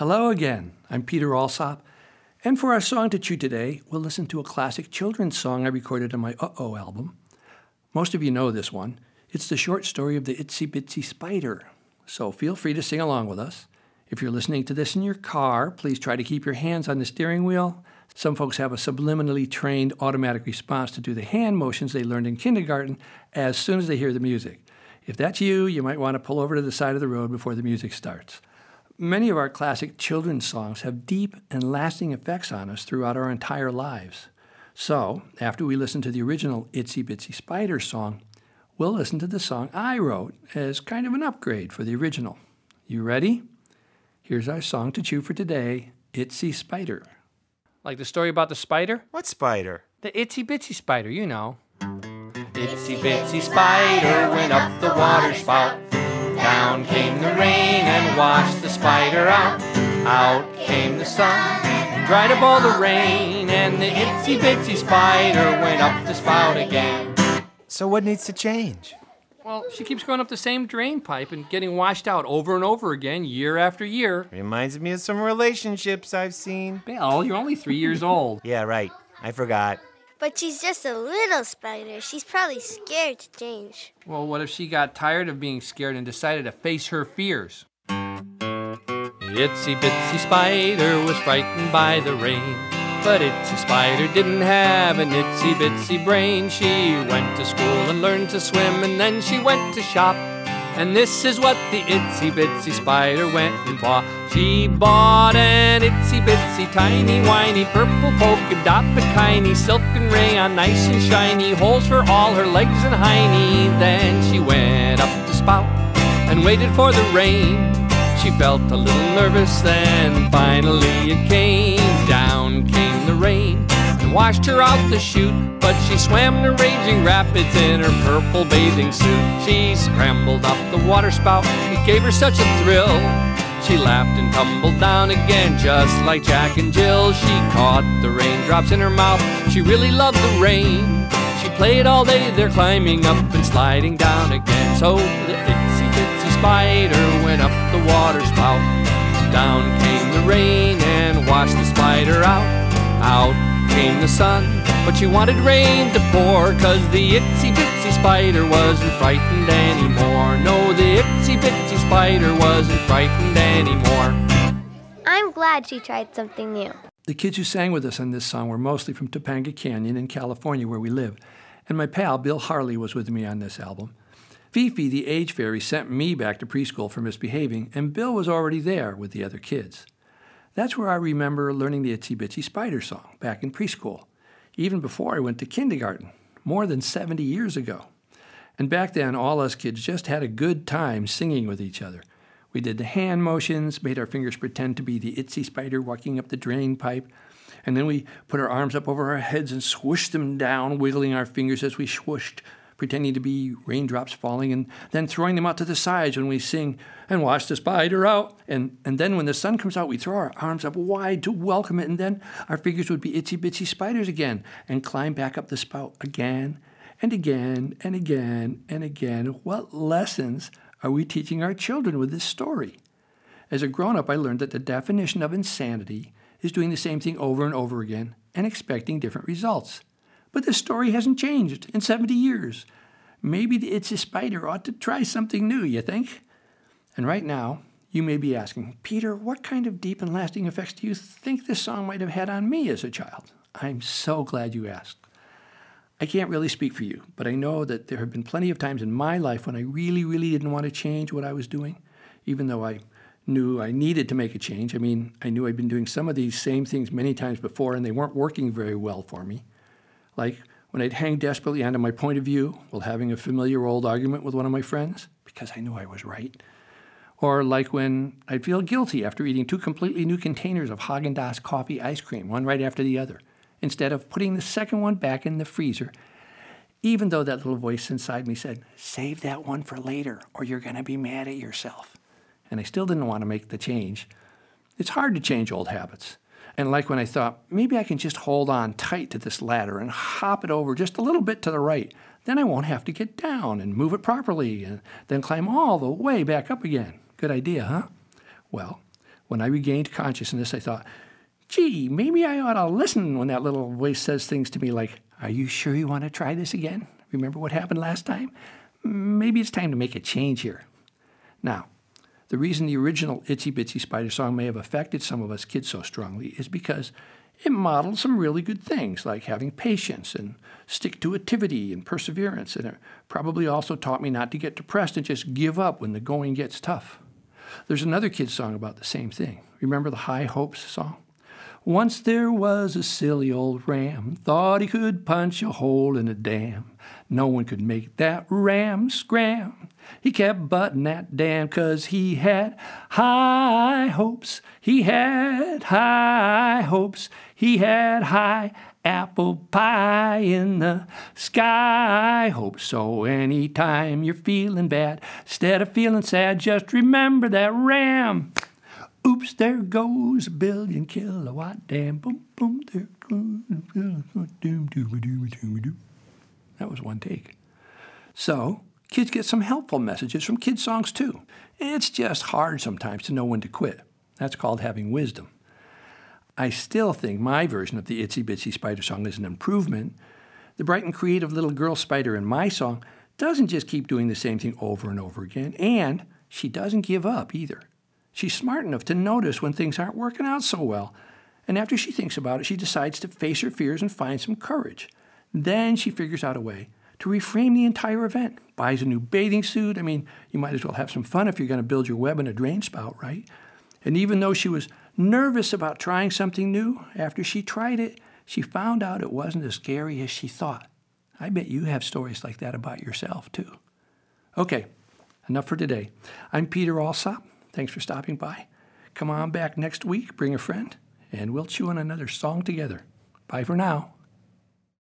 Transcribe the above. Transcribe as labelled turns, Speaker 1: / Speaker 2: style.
Speaker 1: Hello again. I'm Peter Alsop, and for our song to chew today, we'll listen to a classic children's song I recorded on my Uh Oh album. Most of you know this one. It's the short story of the Itsy Bitsy Spider. So feel free to sing along with us. If you're listening to this in your car, please try to keep your hands on the steering wheel. Some folks have a subliminally trained automatic response to do the hand motions they learned in kindergarten as soon as they hear the music. If that's you, you might want to pull over to the side of the road before the music starts. Many of our classic children's songs have deep and lasting effects on us throughout our entire lives. So, after we listen to the original Itsy Bitsy Spider song, we'll listen to the song I wrote as kind of an upgrade for the original. You ready? Here's our song to chew for today Itsy Spider. Like the story about the spider?
Speaker 2: What spider?
Speaker 1: The itsy bitsy spider, you know.
Speaker 3: Itsy bitsy spider went up the water spout. Down came the rain and washed the spider out. Out came the sun and dried up all the rain. And the itsy bitsy spider went up the spout again.
Speaker 2: So what needs to change?
Speaker 1: Well, she keeps going up the same drain pipe and getting washed out over and over again, year after year.
Speaker 2: Reminds me of some relationships I've seen.
Speaker 1: Bill, you're only three years old.
Speaker 2: Yeah, right. I forgot.
Speaker 4: But she's just a little spider. She's probably scared to change.
Speaker 1: Well, what if she got tired of being scared and decided to face her fears?
Speaker 3: Itsy bitsy spider was frightened by the rain. But Itsy Spider didn't have an itsy bitsy brain. She went to school and learned to swim, and then she went to shop. And this is what the itsy bitsy spider went and bought. She bought an itsy bitsy tiny whiny purple polka dot bikini, silk and rayon, nice and shiny, holes for all her legs and hiney. Then she went up the spout and waited for the rain. She felt a little nervous, then finally it came. Down came washed her out the chute. But she swam the raging rapids in her purple bathing suit. She scrambled up the waterspout, it gave her such a thrill. She laughed and tumbled down again, just like Jack and Jill. She caught the raindrops in her mouth. She really loved the rain. She played all day there, climbing up and sliding down again. So the itsy bitsy spider went up the waterspout. Down came the rain and washed the spider out. Out came the sun, but she wanted rain to pour, cause the itsy bitsy spider wasn't frightened anymore. No, the itsy bitsy spider wasn't frightened anymore.
Speaker 4: I'm glad she tried something new.
Speaker 1: The kids who sang with us on this song were mostly from Topanga Canyon in California, where we live, and my pal Bill Harley was with me on this album. Fifi, the age fairy, sent me back to preschool for misbehaving, and Bill was already there with the other kids. That's where I remember learning the Itsy Bitsy Spider song back in preschool, even before I went to kindergarten, more than 70 years ago. And back then, all us kids just had a good time singing with each other. We did the hand motions, made our fingers pretend to be the itsy spider walking up the drain pipe, and then we put our arms up over our heads and swished them down, wiggling our fingers as we swooshed, pretending to be raindrops falling, and then throwing them out to the sides when we sing, and wash the spider out. And, and then when the sun comes out, we throw our arms up wide to welcome it, and then our fingers would be itsy bitsy spiders again, and climb back up the spout again and again and again and again. What lessons are we teaching our children with this story? As a grown up, I learned that the definition of insanity is doing the same thing over and over again and expecting different results. But the story hasn't changed in 70 years. Maybe the Itsy Spider ought to try something new, you think? And right now, you may be asking, Peter, what kind of deep and lasting effects do you think this song might have had on me as a child? I'm so glad you asked. I can't really speak for you, but I know that there have been plenty of times in my life when I really, really didn't want to change what I was doing, even though I knew I needed to make a change. I mean, I knew I'd been doing some of these same things many times before, and they weren't working very well for me. Like when I'd hang desperately onto my point of view while having a familiar old argument with one of my friends, because I knew I was right. Or like when I'd feel guilty after eating two completely new containers of Haagen-Dazs coffee ice cream, one right after the other, instead of putting the second one back in the freezer, even though that little voice inside me said, save that one for later or you're going to be mad at yourself. And I still didn't want to make the change. It's hard to change old habits. And like when I thought, maybe I can just hold on tight to this ladder and hop it over just a little bit to the right. Then I won't have to get down and move it properly and then climb all the way back up again. Good idea, huh? Well, When I regained consciousness, I thought, gee, maybe I ought to listen when that little voice says things to me like, Are you sure you want to try this again? Remember what happened last time? Maybe it's time to make a change here. Now, the reason the original Itsy Bitsy Spider song may have affected some of us kids so strongly is because it modeled some really good things like having patience and stick to activity and perseverance. And it probably also taught me not to get depressed and just give up when the going gets tough. There's another kid's song about the same thing. Remember the High Hopes song? Once there was a silly old ram, thought he could punch a hole in a dam. No one could make that ram scram. He kept butting that dam 'cause he had high hopes. He had high hopes. He had high apple pie in the sky. Hope so anytime you're feeling bad. Instead of feeling sad, just remember that ram. Oops, there goes a billion kilowatt dam. Boom, boom, there goes. That was one take. So, kids get some helpful messages from kids' songs too. It's just hard sometimes to know when to quit. That's called having wisdom. I still think my version of the Itsy Bitsy Spider song is an improvement. The bright and creative little girl spider in my song doesn't just keep doing the same thing over and over again, and she doesn't give up either. She's smart enough to notice when things aren't working out so well. And after she thinks about it, she decides to face her fears and find some courage. Then she figures out a way to reframe the entire event. Buys a new bathing suit. I mean, you might as well have some fun if you're going to build your web in a drain spout, right? And even though she was nervous about trying something new, after she tried it, she found out it wasn't as scary as she thought. I bet you have stories like that about yourself, too. Okay, enough for today. I'm Peter Alsop. Thanks for stopping by. Come on back next week, bring a friend, and we'll chew on another song together. Bye for now.